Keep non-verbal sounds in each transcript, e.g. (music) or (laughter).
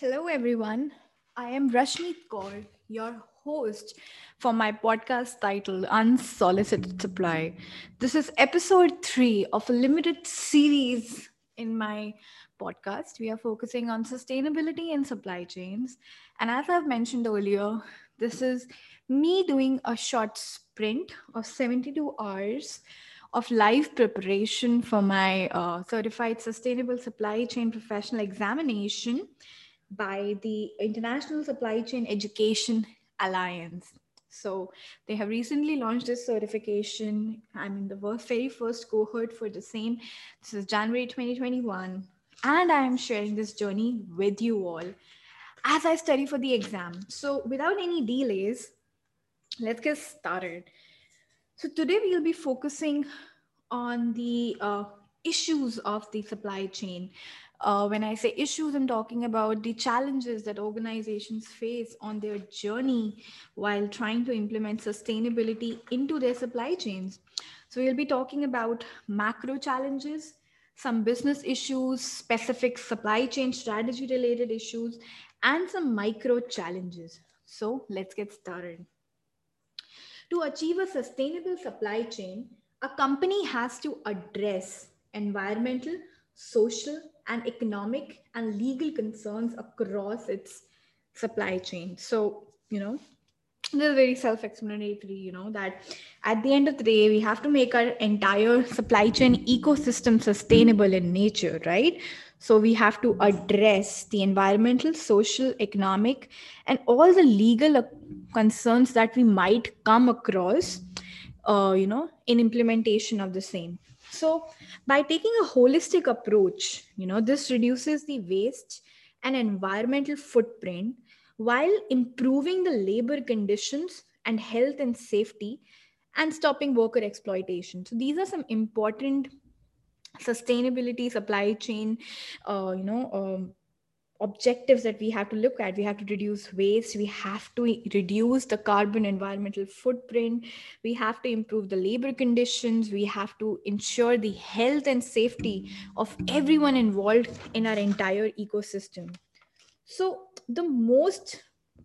Hello, everyone. I am Rashmeet Kaur, your host for my podcast titled Unsolicited Supply. This is episode three of a limited series in my podcast. We are focusing on sustainability in supply chains. And as I've mentioned earlier, this is me doing a short sprint of 72 hours of live preparation for my uh, certified sustainable supply chain professional examination by the International Supply Chain Education Alliance. So they have recently launched this certification. I'm in the very first cohort for the same. This is January 2021. And I am sharing this journey with you all as I study for the exam. So without any delays, let's get started. So today we'll be focusing on the uh, issues of the supply chain. Uh, when I say issues, I'm talking about the challenges that organizations face on their journey while trying to implement sustainability into their supply chains. So, we'll be talking about macro challenges, some business issues, specific supply chain strategy related issues, and some micro challenges. So, let's get started. To achieve a sustainable supply chain, a company has to address environmental, social, and economic and legal concerns across its supply chain. So, you know, this is very self-explanatory, you know, that at the end of the day, we have to make our entire supply chain ecosystem sustainable in nature, right? So we have to address the environmental, social, economic, and all the legal concerns that we might come across, uh, you know, in implementation of the same. So by taking a holistic approach, you know, this reduces the waste and environmental footprint while improving the labor conditions and health and safety and stopping worker exploitation. So these are some important sustainability supply chain uh, you know um, objectives that we have to look at. We have to reduce waste. We have to reduce the carbon environmental footprint. We have to improve the labor conditions. We have to ensure the health and safety of everyone involved in our entire ecosystem. So the most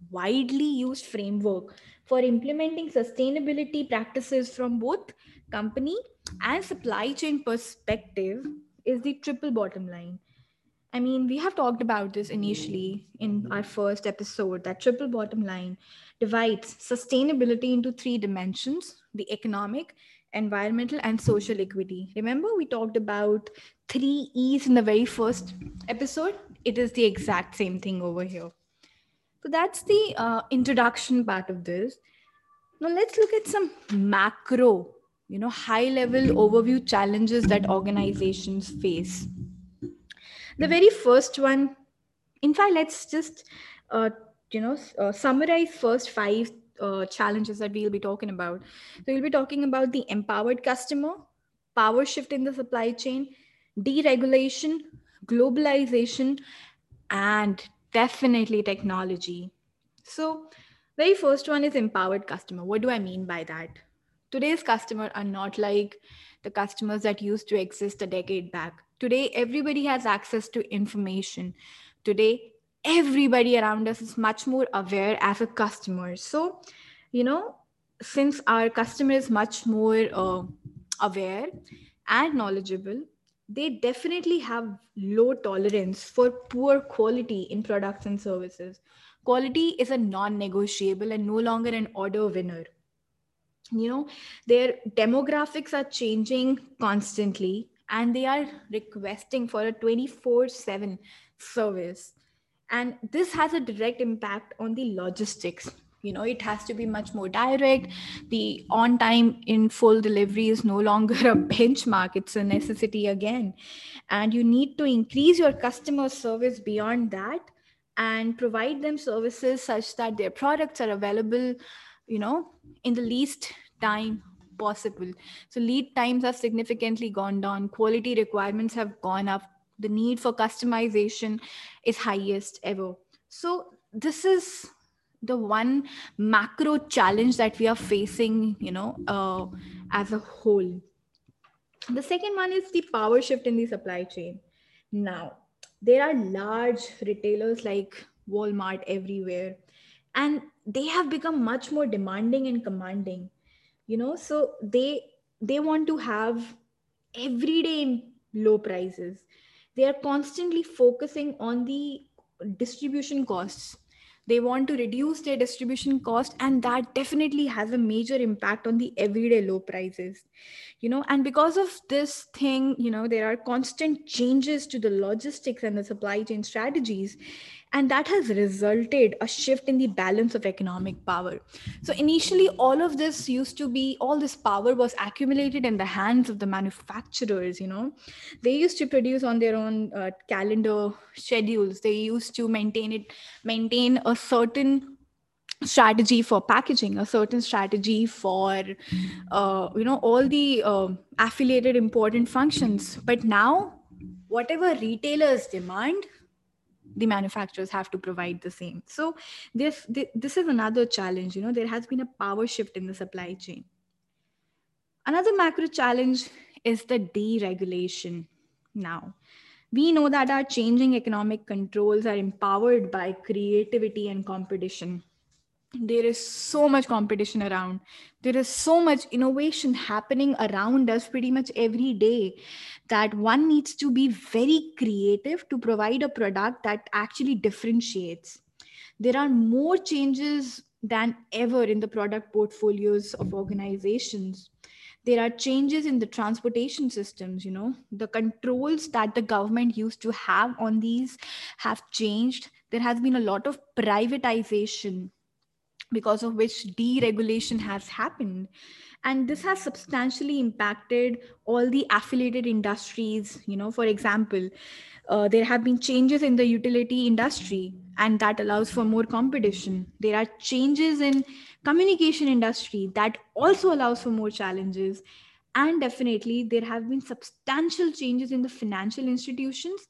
widely used framework for implementing sustainability practices from both company and supply chain perspective is the triple bottom line I mean, we have talked about this initially in our first episode that triple bottom line divides sustainability into three dimensions the economic, environmental, and social equity. Remember, we talked about three E's in the very first episode? It is the exact same thing over here. So that's the uh, introduction part of this. Now, let's look at some macro, you know, high level overview challenges that organizations face the very first one in fact let's just uh, you know uh, summarize first five uh, challenges that we'll be talking about. So we'll be talking about the empowered customer power shift in the supply chain deregulation globalization and definitely technology. So very first one is empowered customer. What do i mean by that? Today's customer are not like the customers that used to exist a decade back Today, everybody has access to information. Today, everybody around us is much more aware as a customer. So, you know, since our customer is much more uh, aware and knowledgeable, they definitely have low tolerance for poor quality in products and services. Quality is a non negotiable and no longer an order winner. You know, their demographics are changing constantly and they are requesting for a 24 7 service. And this has a direct impact on the logistics. You know it has to be much more direct. The on time in full delivery is no longer a (laughs) benchmark. It's a necessity again. And you need to increase your customer service beyond that and provide them services such that their products are available you know in the least time possible. So lead times have significantly gone down, quality requirements have gone up, the need for customization is highest ever. So this is the one macro challenge that we are facing, you know, uh, as a whole. The second one is the power shift in the supply chain. Now, there are large retailers like Walmart everywhere, and they have become much more demanding and commanding. You know, so they they want to have everyday low prices. They are constantly focusing on the distribution costs. They want to reduce their distribution cost and that definitely has a major impact on the everyday low prices you know? And because of this thing you know there are constant changes to the logistics and the supply chain strategies and that has resulted a shift in the balance of economic power. So initially all of this used to be all this power was accumulated in the hands of the manufacturers you know. They used to produce on their own uh, calendar schedules. They used to maintain it maintain a certain strategy for packaging a certain strategy for uh, you know all the uh, affiliated important functions. But now whatever retailers demand the manufacturers have to provide the same. So this this is another challenge you know there has been a power shift in the supply chain. Another macro challenge is the deregulation now. We know that our changing economic controls are empowered by creativity and competition there is so much competition around. There is so much innovation happening around us pretty much every day that one needs to be very creative to provide a product that actually differentiates. There are more changes than ever in the product portfolios of organizations. There are changes in the transportation systems you know. The controls that the government used to have on these have changed. There has been a lot of privatization because of which deregulation has happened. And this has substantially impacted all the affiliated industries. You know for example uh, there have been changes in the utility industry and that allows for more competition. There are changes in communication industry that also allows for more challenges. And definitely there have been substantial changes in the financial institutions.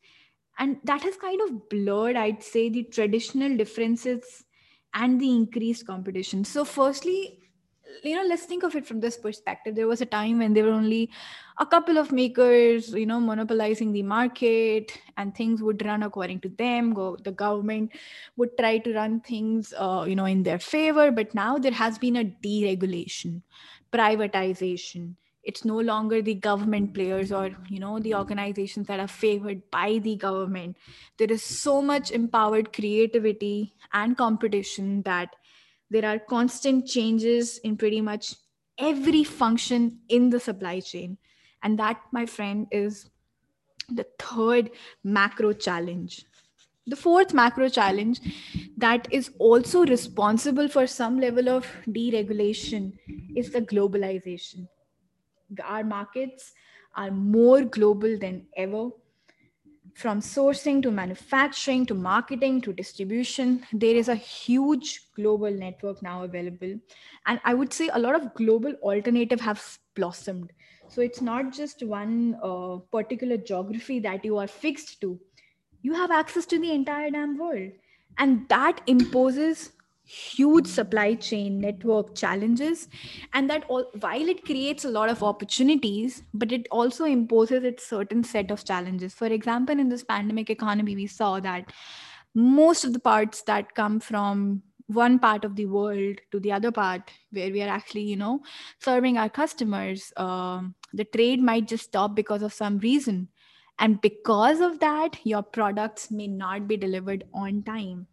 And that has kind of blurred i'd say the traditional differences and the increased competition. So, firstly, you know, let's think of it from this perspective. There was a time when there were only a couple of makers, you know, monopolizing the market, and things would run according to them. Go, the government would try to run things, uh, you know, in their favor. But now there has been a deregulation, privatization, it's no longer the government players or you know the organizations that are favored by the government. There is so much empowered creativity and competition that there are constant changes in pretty much every function in the supply chain. And that my friend is the third macro challenge. The fourth macro challenge that is also responsible for some level of deregulation is the globalization our markets are more global than ever. From sourcing to manufacturing to marketing to distribution there is a huge global network now available. And i would say a lot of global alternative have blossomed. So it's not just one uh, particular geography that you are fixed to. You have access to the entire damn world. And that imposes huge supply chain network challenges. And that all while it creates a lot of opportunities but it also imposes its certain set of challenges. For example in this pandemic economy we saw that most of the parts that come from one part of the world to the other part where we are actually you know serving our customers um, the trade might just stop because of some reason. And because of that your products may not be delivered on time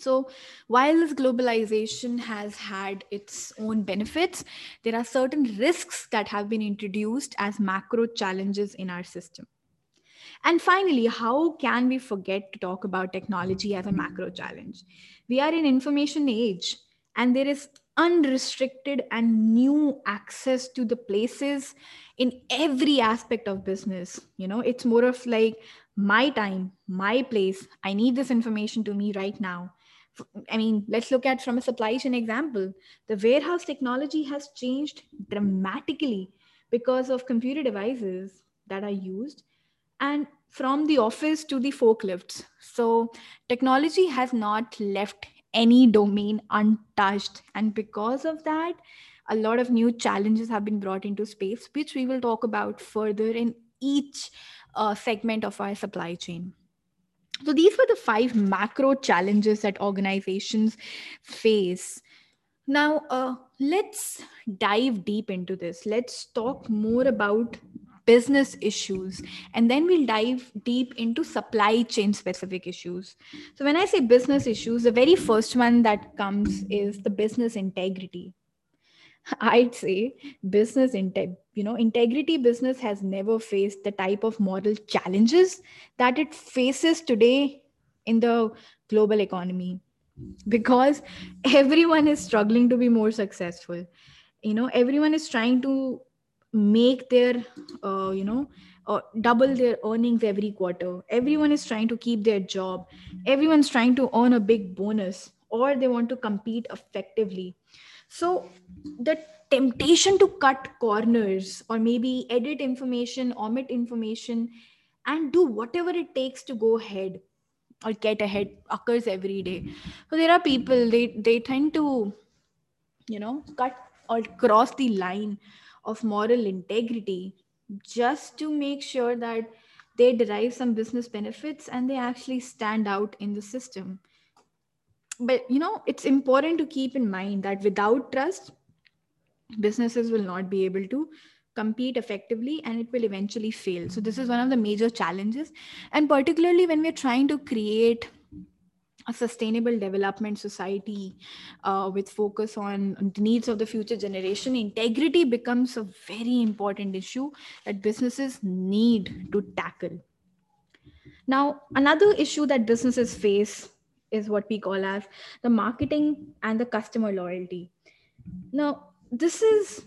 so, while this globalization has had its own benefits, there are certain risks that have been introduced as macro challenges in our system. And finally, how can we forget to talk about technology as a macro challenge? We are in information age and there is unrestricted and new access to the places in every aspect of business. You know, it's more of like my time, my place. I need this information to me right now I mean, let's look at from a supply chain example. The warehouse technology has changed dramatically because of computer devices that are used and from the office to the forklifts. So, technology has not left any domain untouched. And because of that, a lot of new challenges have been brought into space, which we will talk about further in each uh, segment of our supply chain. So these were the five macro challenges that organizations face. Now, uh, let's dive deep into this. Let's talk more about business issues and then we'll dive deep into supply chain specific issues so when i say business issues the very first one that comes is the business integrity i'd say business inte- you know integrity business has never faced the type of moral challenges that it faces today in the global economy. Because everyone is struggling to be more successful. You know everyone is trying to make their uh, you know uh, double their earnings every quarter. Everyone is trying to keep their job. Everyone's trying to earn a big bonus or they want to compete effectively so the temptation to cut corners or maybe edit information omit information and do whatever it takes to go ahead or get ahead occurs every day. So there are people they they tend to you know cut or cross the line of moral integrity just to make sure that they derive some business benefits and they actually stand out in the system but you know it's important to keep in mind that without trust businesses will not be able to compete effectively and it will eventually fail. So this is one of the major challenges. And particularly when we're trying to create a sustainable development society uh, with focus on the needs of the future generation integrity becomes a very important issue that businesses need to tackle. Now another issue that businesses face is what we call as the marketing and the customer loyalty. Now this is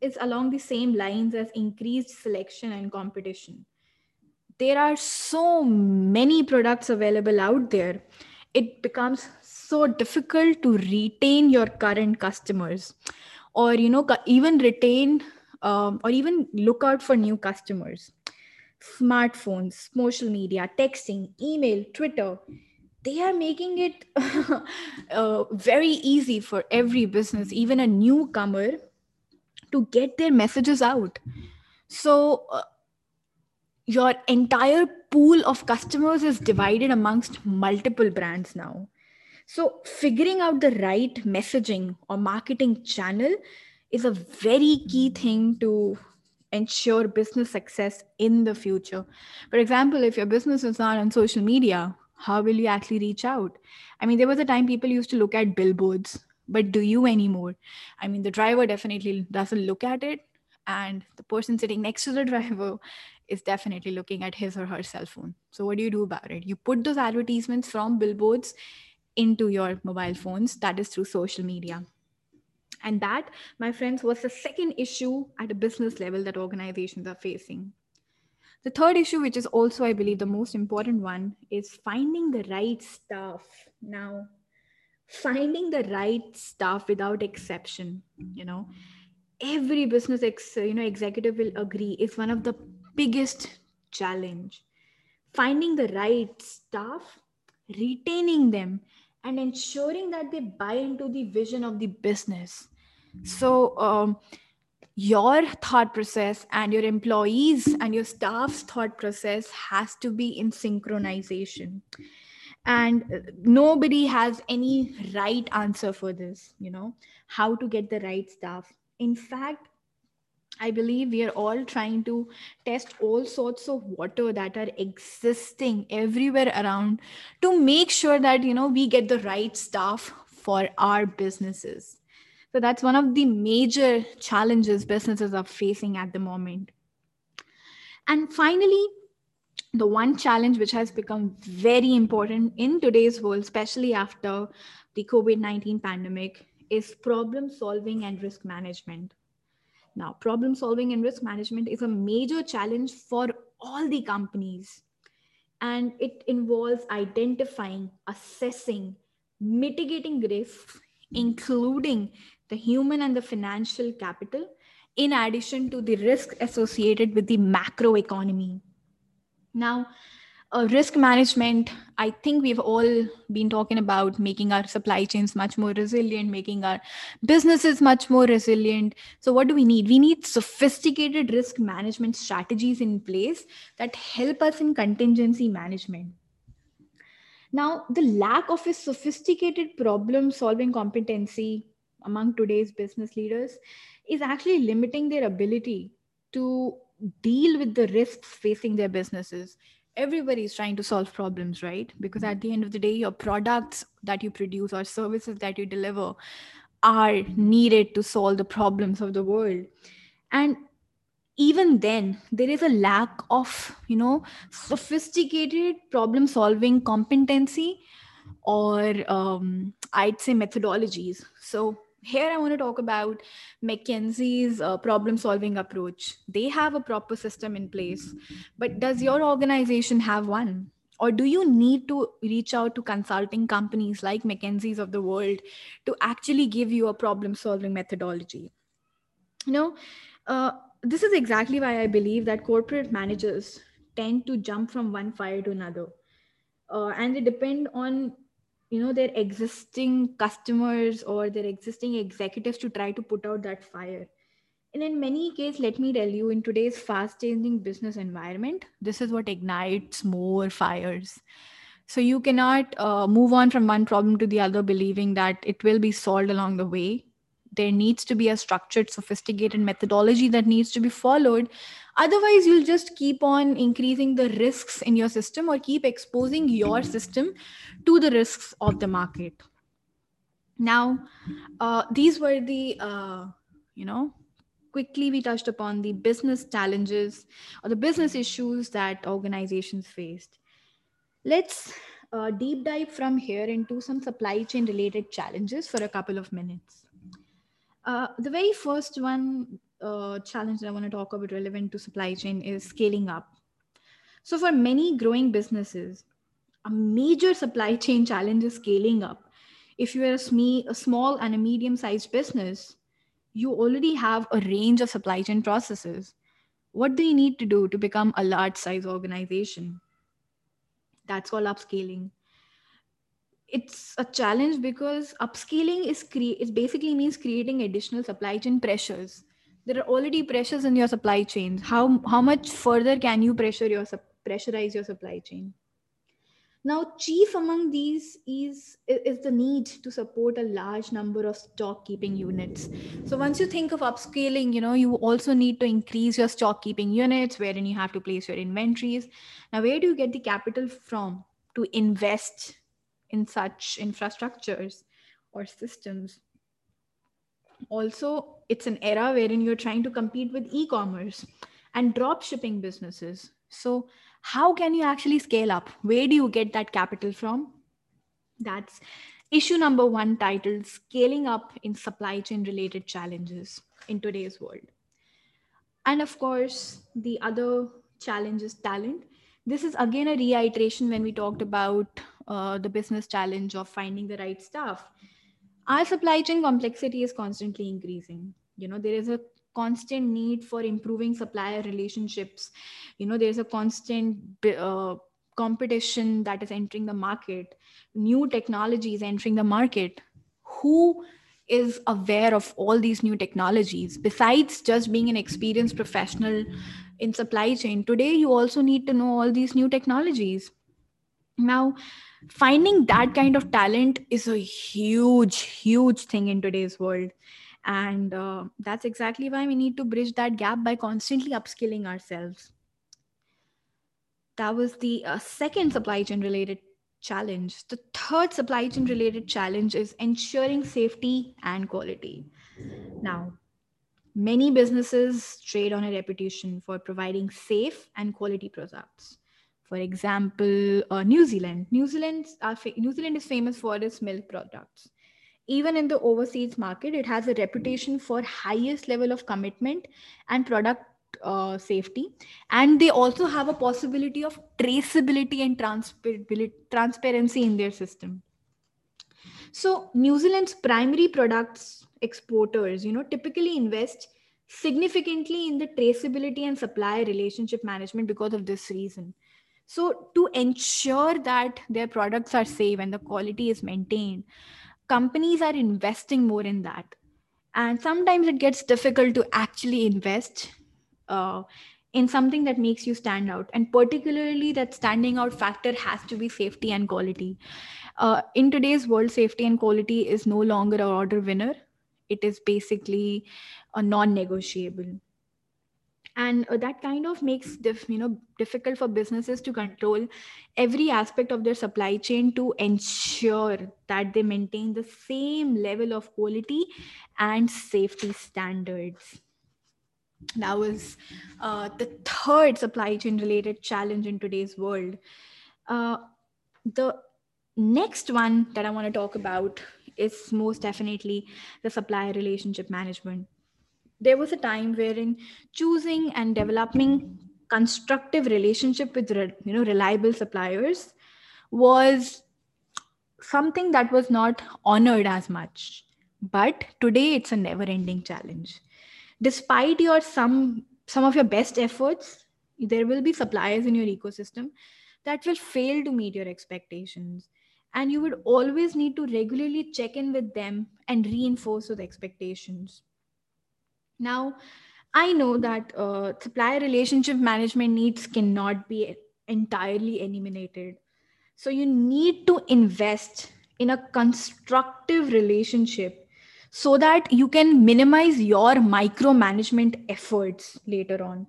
is along the same lines as increased selection and competition. There are so many products available out there it becomes so difficult to retain your current customers or you know even retain um, or even look out for new customers. Smartphones social media texting email twitter they are making it (laughs) uh, very easy for every business even a newcomer to get their messages out so uh, your entire pool of customers is divided amongst multiple brands now. So, figuring out the right messaging or marketing channel is a very key thing to ensure business success in the future. For example, if your business is not on social media, how will you actually reach out? I mean, there was a time people used to look at billboards, but do you anymore? I mean, the driver definitely doesn't look at it, and the person sitting next to the (laughs) driver is definitely looking at his or her cell phone. So, what do you do about it? You put those advertisements from billboards into your mobile phones, that is through social media. And that, my friends, was the second issue at a business level that organizations are facing. The third issue, which is also, I believe, the most important one, is finding the right staff. Now, finding the right staff without exception, you know, every business ex, you know executive will agree is one of the biggest challenge. Finding the right staff retaining them and ensuring that they buy into the vision of the business. So um, your thought process and your employees and your staff's thought process has to be in synchronization and uh, nobody has any right answer for this you know how to get the right staff in fact I believe we are all trying to test all sorts of water that are existing everywhere around to make sure that you know we get the right staff for our businesses. So that's one of the major challenges businesses are facing at the moment. And finally, the one challenge which has become very important in today's world, especially after the COVID 19 pandemic, is problem solving and risk management. Now, problem solving and risk management is a major challenge for all the companies. And it involves identifying, assessing, mitigating risks, including the human and the financial capital, in addition to the risk associated with the macro economy. Now, uh, risk management i think we've all been talking about making our supply chains much more resilient making our businesses much more resilient. So what do we need? We need sophisticated risk management strategies in place that help us in contingency management Now, the lack of a sophisticated problem solving competency among today's business leaders is actually limiting their ability to deal with the risks facing their businesses. Everybody is trying to solve problems, right? Because at the end of the day, your products that you produce or services that you deliver are needed to solve the problems of the world. And even then there is a lack of you know sophisticated problem solving competency or um, i'd say methodologies. So here i want to talk about mckinsey's uh, problem solving approach. They have a proper system in place but does your organization have one? Or do you need to reach out to consulting companies like mckinsey's of the world to actually give you a problem solving methodology? You know uh, this is exactly why I believe that corporate managers tend to jump from one fire to another, uh, and they depend on you know their existing customers or their existing executives to try to put out that fire. And in many cases, let me tell you, in today's fast-changing business environment, this is what ignites more fires. So you cannot uh, move on from one problem to the other, believing that it will be solved along the way there needs to be a structured sophisticated methodology that needs to be followed. Otherwise you'll just keep on increasing the risks in your system or keep exposing your system to the risks of the market. Now uh, these were the uh, you know quickly we touched upon the business challenges or the business issues that organizations faced. Let's uh, deep dive from here into some supply chain related challenges for a couple of minutes uh, the very first one uh, challenge that I want to talk about relevant to supply chain is scaling up. So, for many growing businesses, a major supply chain challenge is scaling up. If you are a, a small and a medium sized business, you already have a range of supply chain processes. What do you need to do to become a large size organization? That's called upscaling it's a challenge because upscaling is cre- it basically means creating additional supply chain pressures. There are already pressures in your supply chains how how much further can you pressure your pressurize your supply chain? Now chief among these is is the need to support a large number of stock keeping units. So once you think of upscaling you know you also need to increase your stock keeping units wherein you have to place your inventories. Now where do you get the capital from? To invest in such infrastructures or systems. Also, it's an era wherein you're trying to compete with e commerce and drop shipping businesses. So, how can you actually scale up? Where do you get that capital from? That's issue number one titled Scaling Up in Supply Chain Related Challenges in Today's World. And of course, the other challenge is talent. This is again a reiteration when we talked about uh, the business challenge of finding the right staff our supply chain complexity is constantly increasing. You know there is a constant need for improving supplier relationships. You know there's a constant uh, competition that is entering the market. New technologies entering the market. Who is aware of all these new technologies? Besides just being an experienced professional in supply chain today you also need to know all these new technologies now finding that kind of talent is a huge huge thing in today's world. And uh, that's exactly why we need to bridge that gap by constantly upskilling ourselves. That was the uh, second supply chain related challenge. The third supply chain related challenge is ensuring safety and quality. Now many businesses trade on a reputation for providing safe and quality products for example, uh, New Zealand. New Zealand, fa- New Zealand is famous for its milk products. Even in the overseas market, it has a reputation for highest level of commitment and product uh, safety. And they also have a possibility of traceability and transparency in their system. So New Zealand's primary products exporters, you know, typically invest significantly in the traceability and supply relationship management because of this reason so, to ensure that their products are safe and the quality is maintained, companies are investing more in that. And sometimes it gets difficult to actually invest uh, in something that makes you stand out. And particularly that standing out factor has to be safety and quality. Uh, in today's world safety and quality is no longer an order winner. It is basically a non-negotiable and uh, that kind of makes dif- you know difficult for businesses to control every aspect of their supply chain to ensure that they maintain the same level of quality and safety standards. That was uh, the third supply chain related challenge in today's world. Uh, the next one that i want to talk about is most definitely the supplier relationship management there was a time wherein choosing and developing constructive relationship with you know reliable suppliers was something that was not honored as much. But today it's a never ending challenge. Despite your some some of your best efforts there will be suppliers in your ecosystem that will fail to meet your expectations. And you would always need to regularly check in with them and reinforce those expectations now i know that uh, supplier relationship management needs cannot be entirely eliminated. So you need to invest in a constructive relationship so that you can minimize your micromanagement efforts later on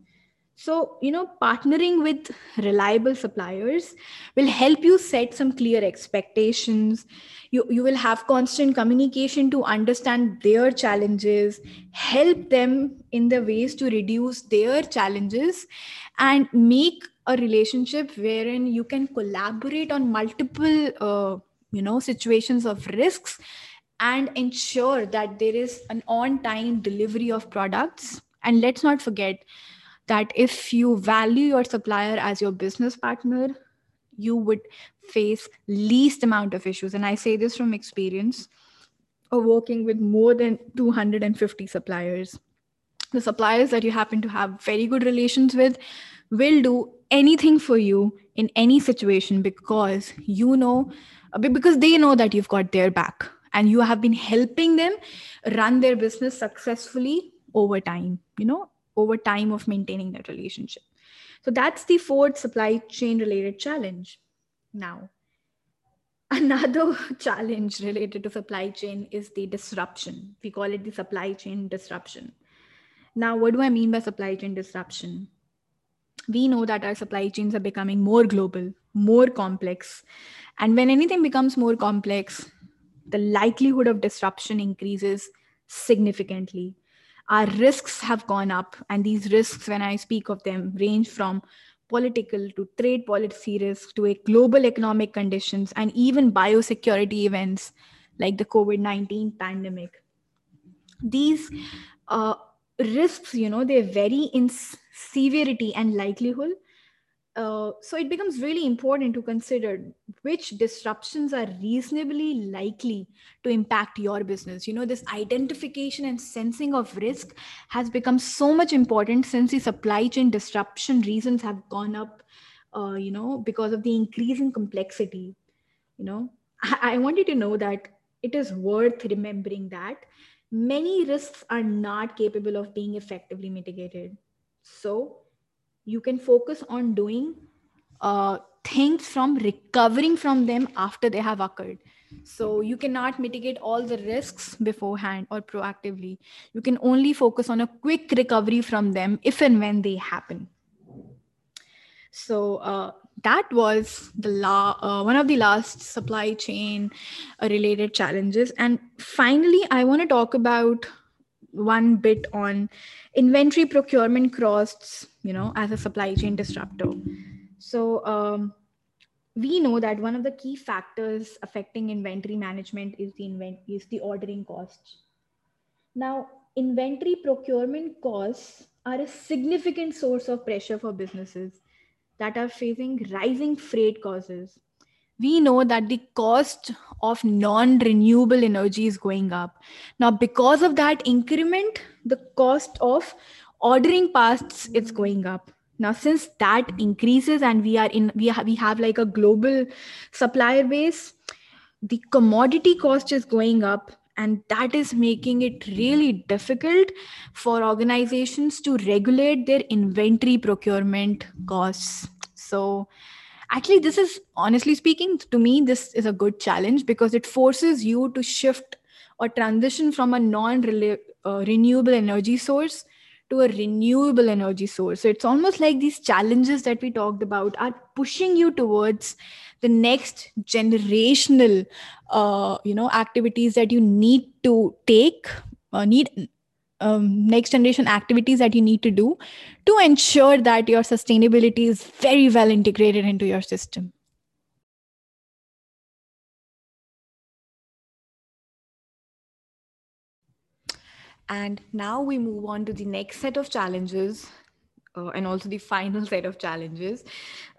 so you know partnering with reliable suppliers will help you set some clear expectations. You, you will have constant communication to understand their challenges help them in the ways to reduce their challenges and make a relationship wherein you can collaborate on multiple uh, you know situations of risks and ensure that there is an on time delivery of products. And let's not forget that if you value your supplier as your business partner you would face least amount of issues. And i say this from experience of working with more than 250 suppliers. The suppliers that you happen to have very good relations with will do anything for you in any situation because you know uh, because they know that you've got their back and you have been helping them run their business successfully over time you know over time of maintaining that relationship. So that's the fourth supply chain related challenge. Now (laughs) another challenge related to supply chain is the disruption. We call it the supply chain disruption. Now what do i mean by supply chain disruption? We know that our supply chains are becoming more global more complex. And when anything becomes more complex the likelihood of disruption increases significantly. Our risks have gone up, and these risks, when I speak of them, range from political to trade policy risks to a global economic conditions and even biosecurity events like the COVID 19 pandemic. These uh, risks, you know, they vary in severity and likelihood uh, so it becomes really important to consider which disruptions are reasonably likely to impact your business. You know this identification and sensing of risk has become so much important since the supply chain disruption reasons have gone up uh, you know because of the increasing complexity you know. (laughs) I-, I want you to know that it is worth remembering that many risks are not capable of being effectively mitigated. So you can focus on doing uh, things from recovering from them after they have occurred. So you cannot mitigate all the risks beforehand or proactively. You can only focus on a quick recovery from them if and when they happen. So uh, that was the la- uh, one of the last supply chain uh, related challenges. And finally i want to talk about one bit on inventory procurement costs you know as a supply chain disruptor. So um, we know that one of the key factors affecting inventory management is the invent is the ordering costs. Now inventory procurement costs are a significant source of pressure for businesses that are facing rising freight costs we know that the cost of non renewable energy is going up. Now, because of that increment, the cost of ordering parts is going up. Now, since that increases and we are in, we have, we have like a global supplier base, the commodity cost is going up and that is making it really difficult for organizations to regulate their inventory procurement costs so actually this is honestly speaking to me this is a good challenge because it forces you to shift or transition from a non uh, renewable energy source to a renewable energy source. So it's almost like these challenges that we talked about are pushing you towards the next generational uh, you know activities that you need to take uh, need um, next generation activities that you need to do to ensure that your sustainability is very well integrated into your system. And now we move on to the next set of challenges uh, and also the final set of challenges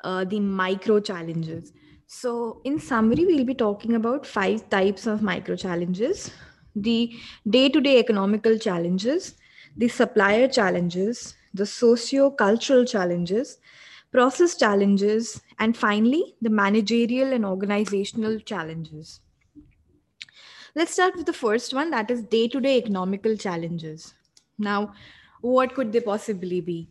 uh, the micro challenges. So, in summary, we'll be talking about five types of micro challenges the day to day economical challenges, the supplier challenges, the socio cultural challenges, process challenges, and finally, the managerial and organizational challenges. Let's start with the first one that is day to day economical challenges. Now, what could they possibly be?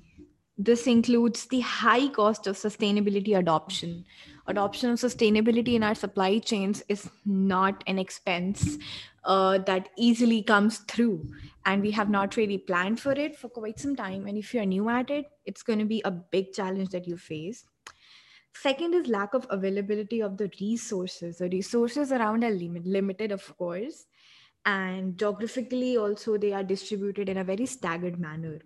This includes the high cost of sustainability adoption. Adoption of sustainability in our supply chains is not an expense uh, that easily comes through and we have not really planned for it for quite some time. And if you're new at it it's going to be a big challenge that you face. Second is lack of availability of the resources. The resources around are lim- limited of course and geographically also they are distributed in a very staggered manner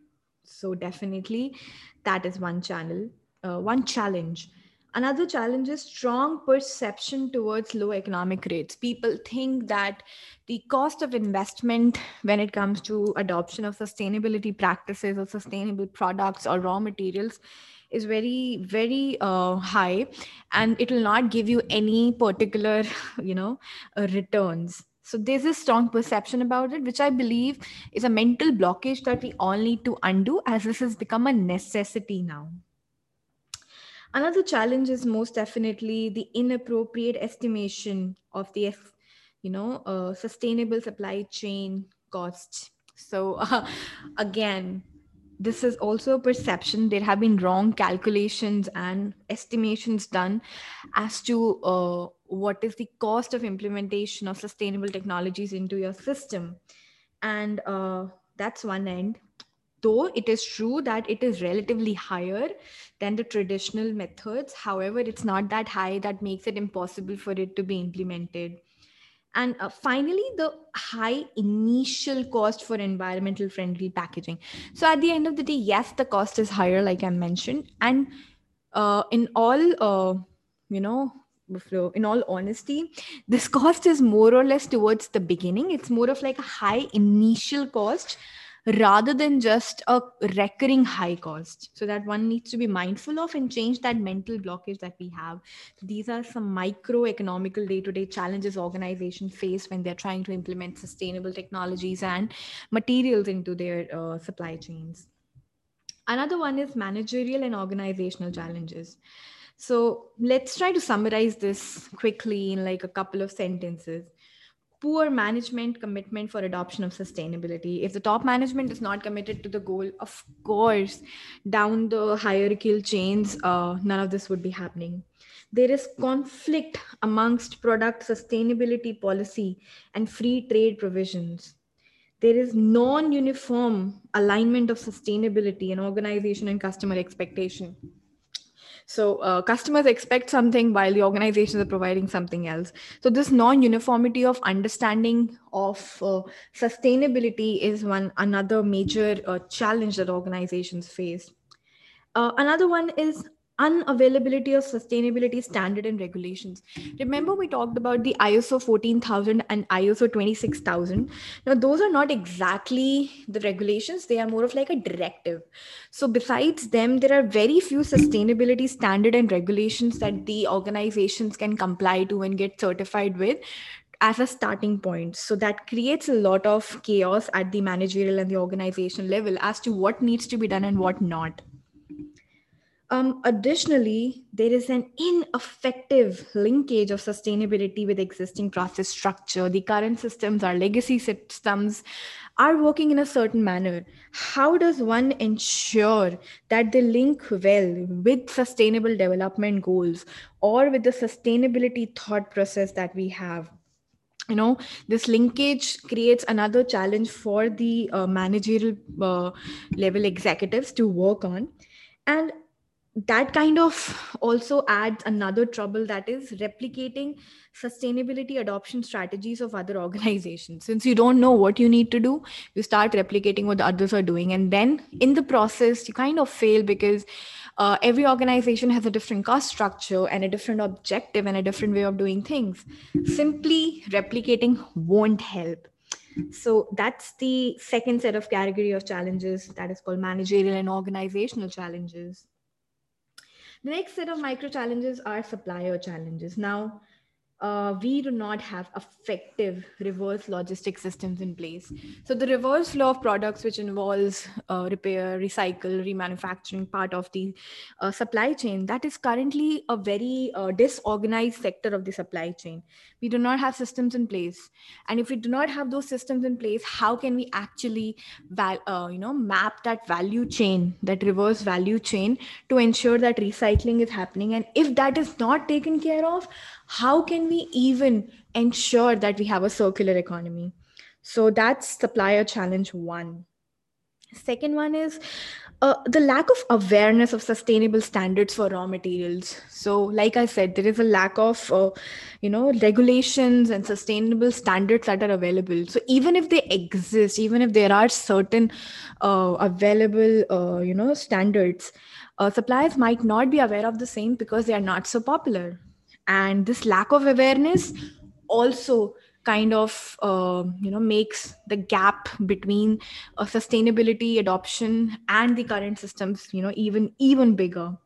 so definitely that is one channel uh, one challenge Another challenge is strong perception towards low economic rates. People think that the cost of investment when it comes to adoption of sustainability practices or sustainable products or raw materials is very very uh, high and it will not give you any particular (laughs) you know uh, returns so there's a strong perception about it which i believe is a mental blockage that we all need to undo as this has become a necessity now Another challenge is most definitely the inappropriate estimation of the, you know, uh, sustainable supply chain costs. So uh, (laughs) again, this is also a perception. There have been wrong calculations and estimations done as to uh, what is the cost of implementation of sustainable technologies into your system. And uh, that's one end. Though it is true that it is relatively higher than the traditional methods however it's not that high that makes it impossible for it to be implemented. And uh, finally the high initial cost for environmental friendly packaging. So at the end of the day yes the cost is higher like i mentioned. And uh, in all uh, you know in all honesty this cost is more or less towards the beginning. It's more of like a high initial cost rather than just a recurring high cost. So that one needs to be mindful of and change that mental blockage that we have. These are some micro economical day-to-day challenges organizations face when they're trying to implement sustainable technologies and materials into their uh, supply chains. Another one is managerial and organizational challenges so let's try to summarize this quickly in like a couple of sentences. Poor management commitment for adoption of sustainability. If the top management is not committed to the goal of course down the hierarchical chains uh, none of this would be happening. There is conflict amongst product sustainability policy and free trade provisions. There is non-uniform alignment of sustainability and organization and customer expectation so uh, customers expect something while the organizations are providing something else. So this non-uniformity of understanding of uh, sustainability is one another major uh, challenge that organizations face. Uh, another one is unavailability of sustainability standard and regulations. Remember, we talked about the ISO 14000 and ISO 26000. Now, those are not exactly the regulations, they are more of like a directive. So, besides them, there are very few sustainability standard and regulations that the organizations can comply to and get certified with as a starting point. So that creates a lot of chaos at the managerial and the organization level as to what needs to be done and what not. Um, additionally, there is an ineffective linkage of sustainability with existing process structure. The current systems, our legacy systems, are working in a certain manner. How does one ensure that they link well with sustainable development goals or with the sustainability thought process that we have? you know this linkage creates another challenge for the uh, managerial uh, level executives to work on and that kind of also adds another trouble that is replicating sustainability adoption strategies of other (laughs) organizations. Since you don't know what you need to do you start replicating what the others are doing. And then in the process you kind of fail because uh, every organization has a different cost structure and a different objective and a different way of doing things. Simply replicating won't help. So that's the second set of category of challenges that is called managerial and organizational challenges the next set of micro challenges are supplier challenges. Now, uh, we do not have effective reverse logistics systems in place. So the reverse flow of products, which involves uh, repair, recycle, remanufacturing part of the uh, supply chain, that is currently a very uh, disorganized sector of the supply chain. We do not have systems in place, and if we do not have those systems in place, how can we actually, val- uh, you know, map that value chain, that reverse value chain, to ensure that recycling is happening? And if that is not taken care of, how can we even ensure that we have a circular economy? So that's supplier challenge one. Second one is uh, the lack of awareness of sustainable standards for raw materials. So, like I said, there is a lack of, uh, you know, regulations and sustainable standards that are available. So, even if they exist, even if there are certain uh, available, uh, you know, standards, uh, suppliers might not be aware of the same because they are not so popular and this lack of awareness also kind of uh, you know makes the gap between uh, sustainability adoption and the current systems you know even even bigger.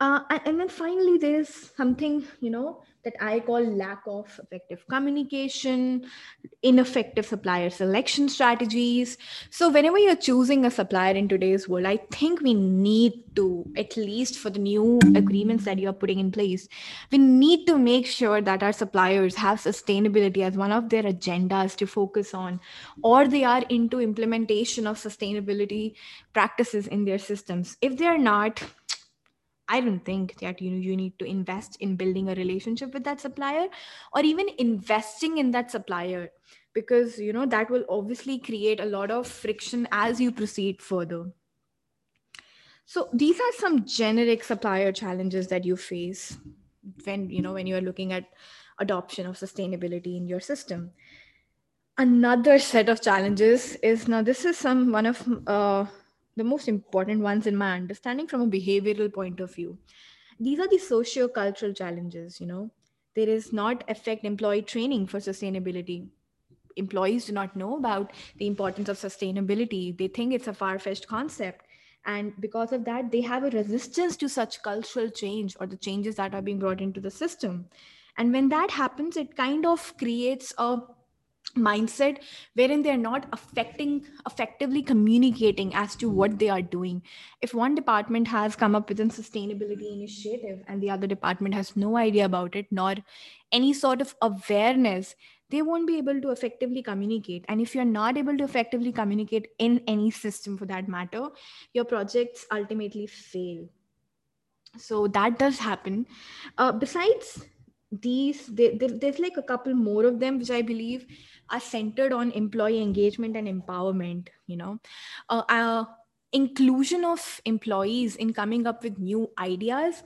Uh, and, and then finally there's something you know that I call lack of effective communication, ineffective supplier selection strategies. So, whenever you're choosing a supplier in today's world, I think we need to, at least for the new agreements that you're putting in place, we need to make sure that our suppliers have sustainability as one of their agendas to focus on, or they are into implementation of sustainability practices in their systems. If they're not, I don't think that you know you need to invest in building a relationship with that supplier or even investing in that supplier because you know that will obviously create a lot of friction as you proceed further. So these are some generic supplier challenges that you face when you know when you are looking at adoption of sustainability in your system. Another set of challenges is now this is some one of uh, the most important ones in my understanding from a behavioral point of view. These are the socio-cultural challenges you know. There is not effect employee training for sustainability. Employees do not know about the importance of sustainability. They think it's a far-fetched concept. And because of that they have a resistance to such cultural change or the changes that are being brought into the system. And when that happens it kind of creates a mindset wherein they're not affecting effectively communicating as to what they are doing. If one department has come up with a sustainability initiative and the other department has no idea about it nor any sort of awareness they won't be able to effectively communicate. And if you're not able to effectively communicate in any system for that matter your projects ultimately fail. So that does happen. Uh, besides these there's like a couple more of them which i believe are centered on employee engagement and empowerment you know. Uh, uh, inclusion of employees in coming up with new ideas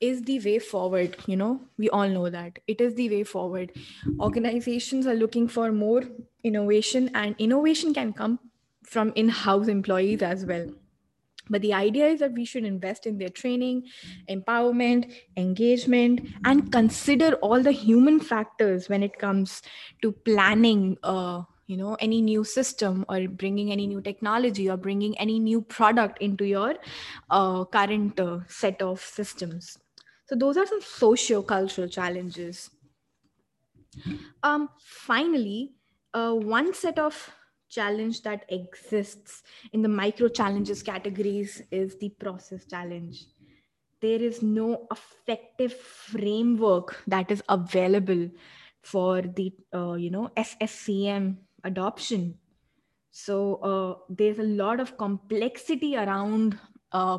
is the way forward you know. We all know that. It is the way forward. Organizations are looking for more innovation and innovation can come from in-house employees as well but the idea is that we should invest in their training, empowerment, engagement, and consider all the human factors when it comes to planning. Uh, you know any new system or bringing any new technology or bringing any new product into your uh, current uh, set of systems so those are some socio-cultural challenges um, finally uh, one set of challenge that exists in the micro challenges categories is the process challenge. There is no effective framework that is available for the uh, you know sscm adoption. So uh, there's a lot of complexity around uh,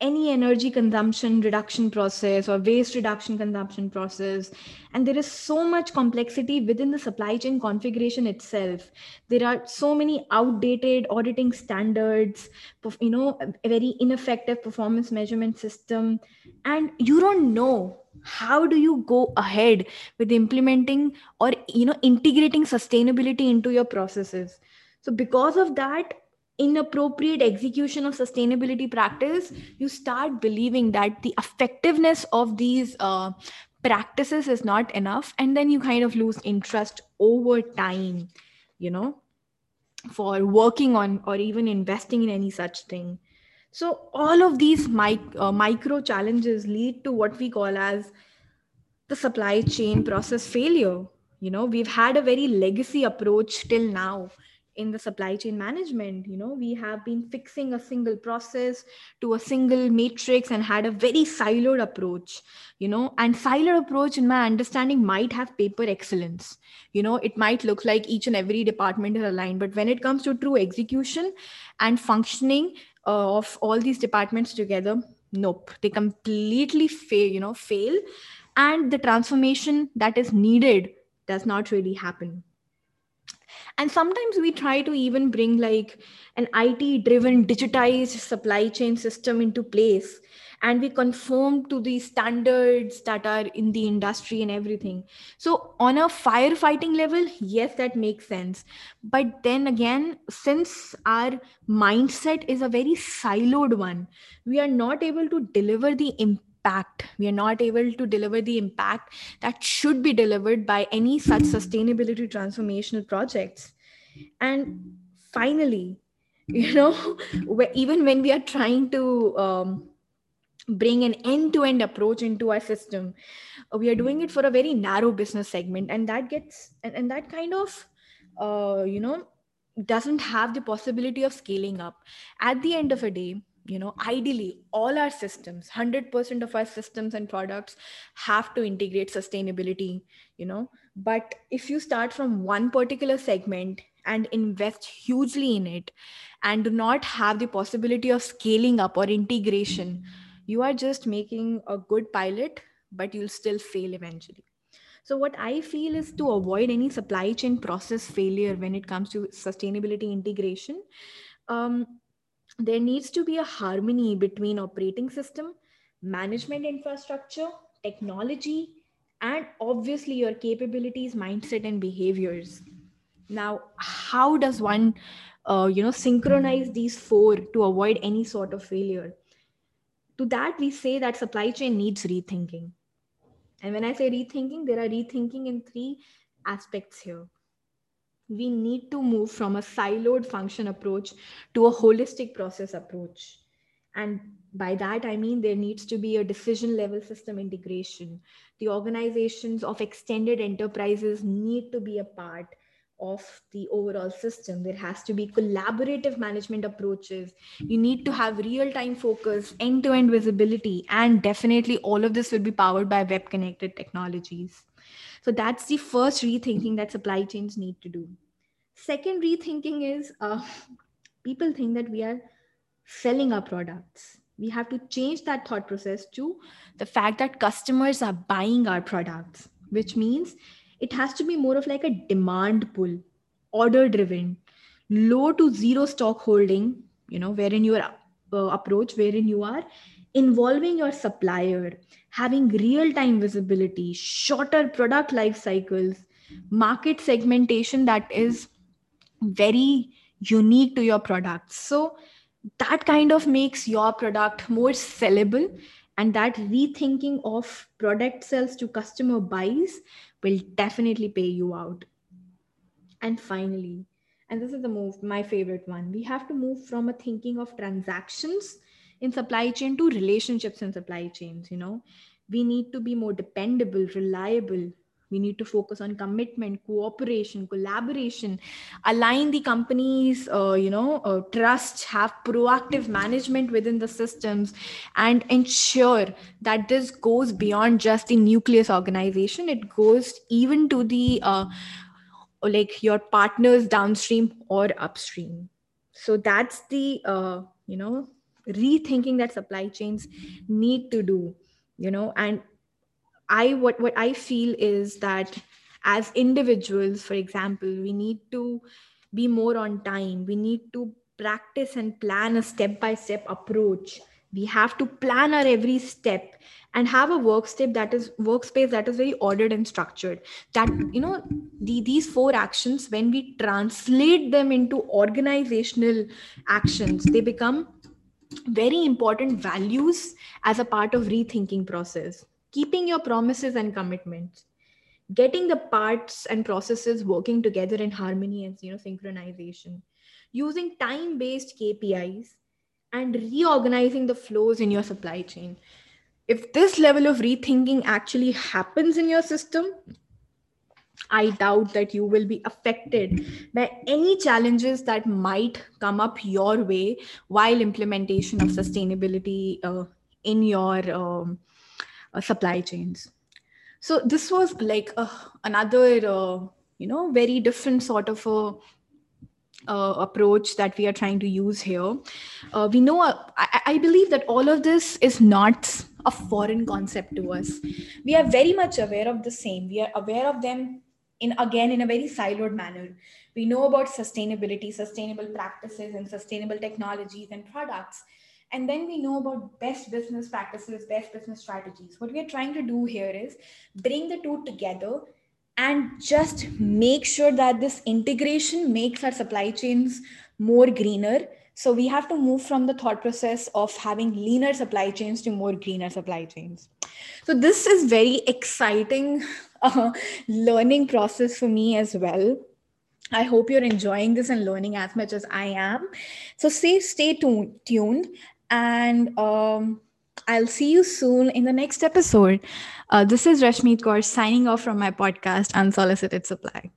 any energy consumption reduction process or waste reduction consumption process. And there is so much complexity within the supply chain configuration itself. There are so many outdated auditing standards you know a very ineffective performance measurement system. And you don't know how do you go ahead with implementing or you know integrating sustainability into your processes. So because of that inappropriate execution of sustainability practice you start believing that the effectiveness of these uh, practices is not enough and then you kind of lose interest over time you know for working on or even investing in any such thing. So all of these mic- uh, micro challenges lead to what we call as the supply chain process failure. You know we've had a very legacy approach till now in the supply chain management you know we have been fixing a single process to a single matrix and had a very siloed approach you know. And siloed approach in my understanding might have paper excellence. You know it might look like each and every department is aligned but when it comes to true execution and functioning uh, of all these departments together nope. They completely fail you know fail. And the transformation that is needed does not really happen and sometimes we try to even bring like an it driven digitized supply chain system into place. And we conform to the standards that are in the industry and everything. So on a firefighting level yes that makes sense. But then again since our mindset is a very siloed one we are not able to deliver the impact we are not able to deliver the impact that should be delivered by any such sustainability transformational projects. And finally (laughs) you know even when we are trying to um, bring an end-to-end approach into our system we are doing it for a very narrow business segment. And that gets and, and that kind of uh, you know doesn't have the possibility of scaling up. At the end of a day you know ideally all our systems 100% of our systems and products have to integrate sustainability you know. But if you start from one particular segment and invest hugely in it and do not have the possibility of scaling up or integration you are just making a good pilot but you'll still fail eventually. So what i feel is to avoid any supply chain process failure when it comes to sustainability integration um, there needs to be a harmony between operating system management infrastructure technology and obviously your capabilities mindset and behaviors. Now how does one uh, you know synchronize these four to avoid any sort of failure? To that we say that supply chain needs rethinking. And when i say rethinking there are rethinking in three aspects here we need to move from a siloed function approach to a holistic process approach. And by that i mean there needs to be a decision level system integration. The organizations of extended enterprises need to be a part of the overall system. There has to be collaborative management approaches. You need to have real time focus end to end visibility and definitely all of this will be powered by web connected technologies so that's the first rethinking that supply chains need to do. Second rethinking is uh, people think that we are selling our products. We have to change that thought process to the fact that customers are buying our products which means it has to be more of like a demand pull order driven low to zero stock holding you know wherein your uh, approach wherein you are involving your supplier having real time visibility shorter product life cycles market segmentation that is very unique to your product so that kind of makes your product more sellable and that rethinking of product sales to customer buys will definitely pay you out. And finally, and this is the move, my favorite one, we have to move from a thinking of transactions in supply chain to relationships in supply chains. You know, we need to be more dependable, reliable, we need to focus on commitment cooperation collaboration. Align the companies uh, you know uh, trust have proactive management within the systems and ensure that this goes beyond just the nucleus organization. It goes even to the uh, like your partners downstream or upstream. So that's the uh, you know rethinking that supply chains need to do you know and i what what i feel is that as individuals for example we need to be more on time. We need to practice and plan a step by step approach. We have to plan our every step and have a workspace that is workspace that is very ordered and structured. That you know the, these four actions when we translate them into organizational actions they become very important values as a part of rethinking process. Keeping your promises and commitments. Getting the parts and processes working together in harmony and you know synchronization. Using time based kpis and reorganizing the flows in your supply chain. If this level of rethinking actually happens in your system I doubt that you will be affected by any challenges that might come up your way while implementation of sustainability uh, in your um, uh, supply chains. So this was like uh, another, uh, you know, very different sort of a uh, approach that we are trying to use here. Uh, we know, uh, I, I, believe that all of this is not a foreign concept to us. We are very much aware of the same. We are aware of them in again in a very siloed manner. We know about sustainability, sustainable practices, and sustainable technologies and products. And then we know about best business practices, best business strategies. What we are trying to do here is bring the two together and just make sure that this integration makes our supply chains more greener so we have to move from the thought process of having leaner supply chains to more greener supply chains so this is very exciting (laughs) learning process for me as well I hope you're enjoying this and learning as much as I am. So stay stay tuned, tuned and um, I'll see you soon in the next episode. Uh, this is Rashmeet Kaur signing off from my podcast, Unsolicited Supply.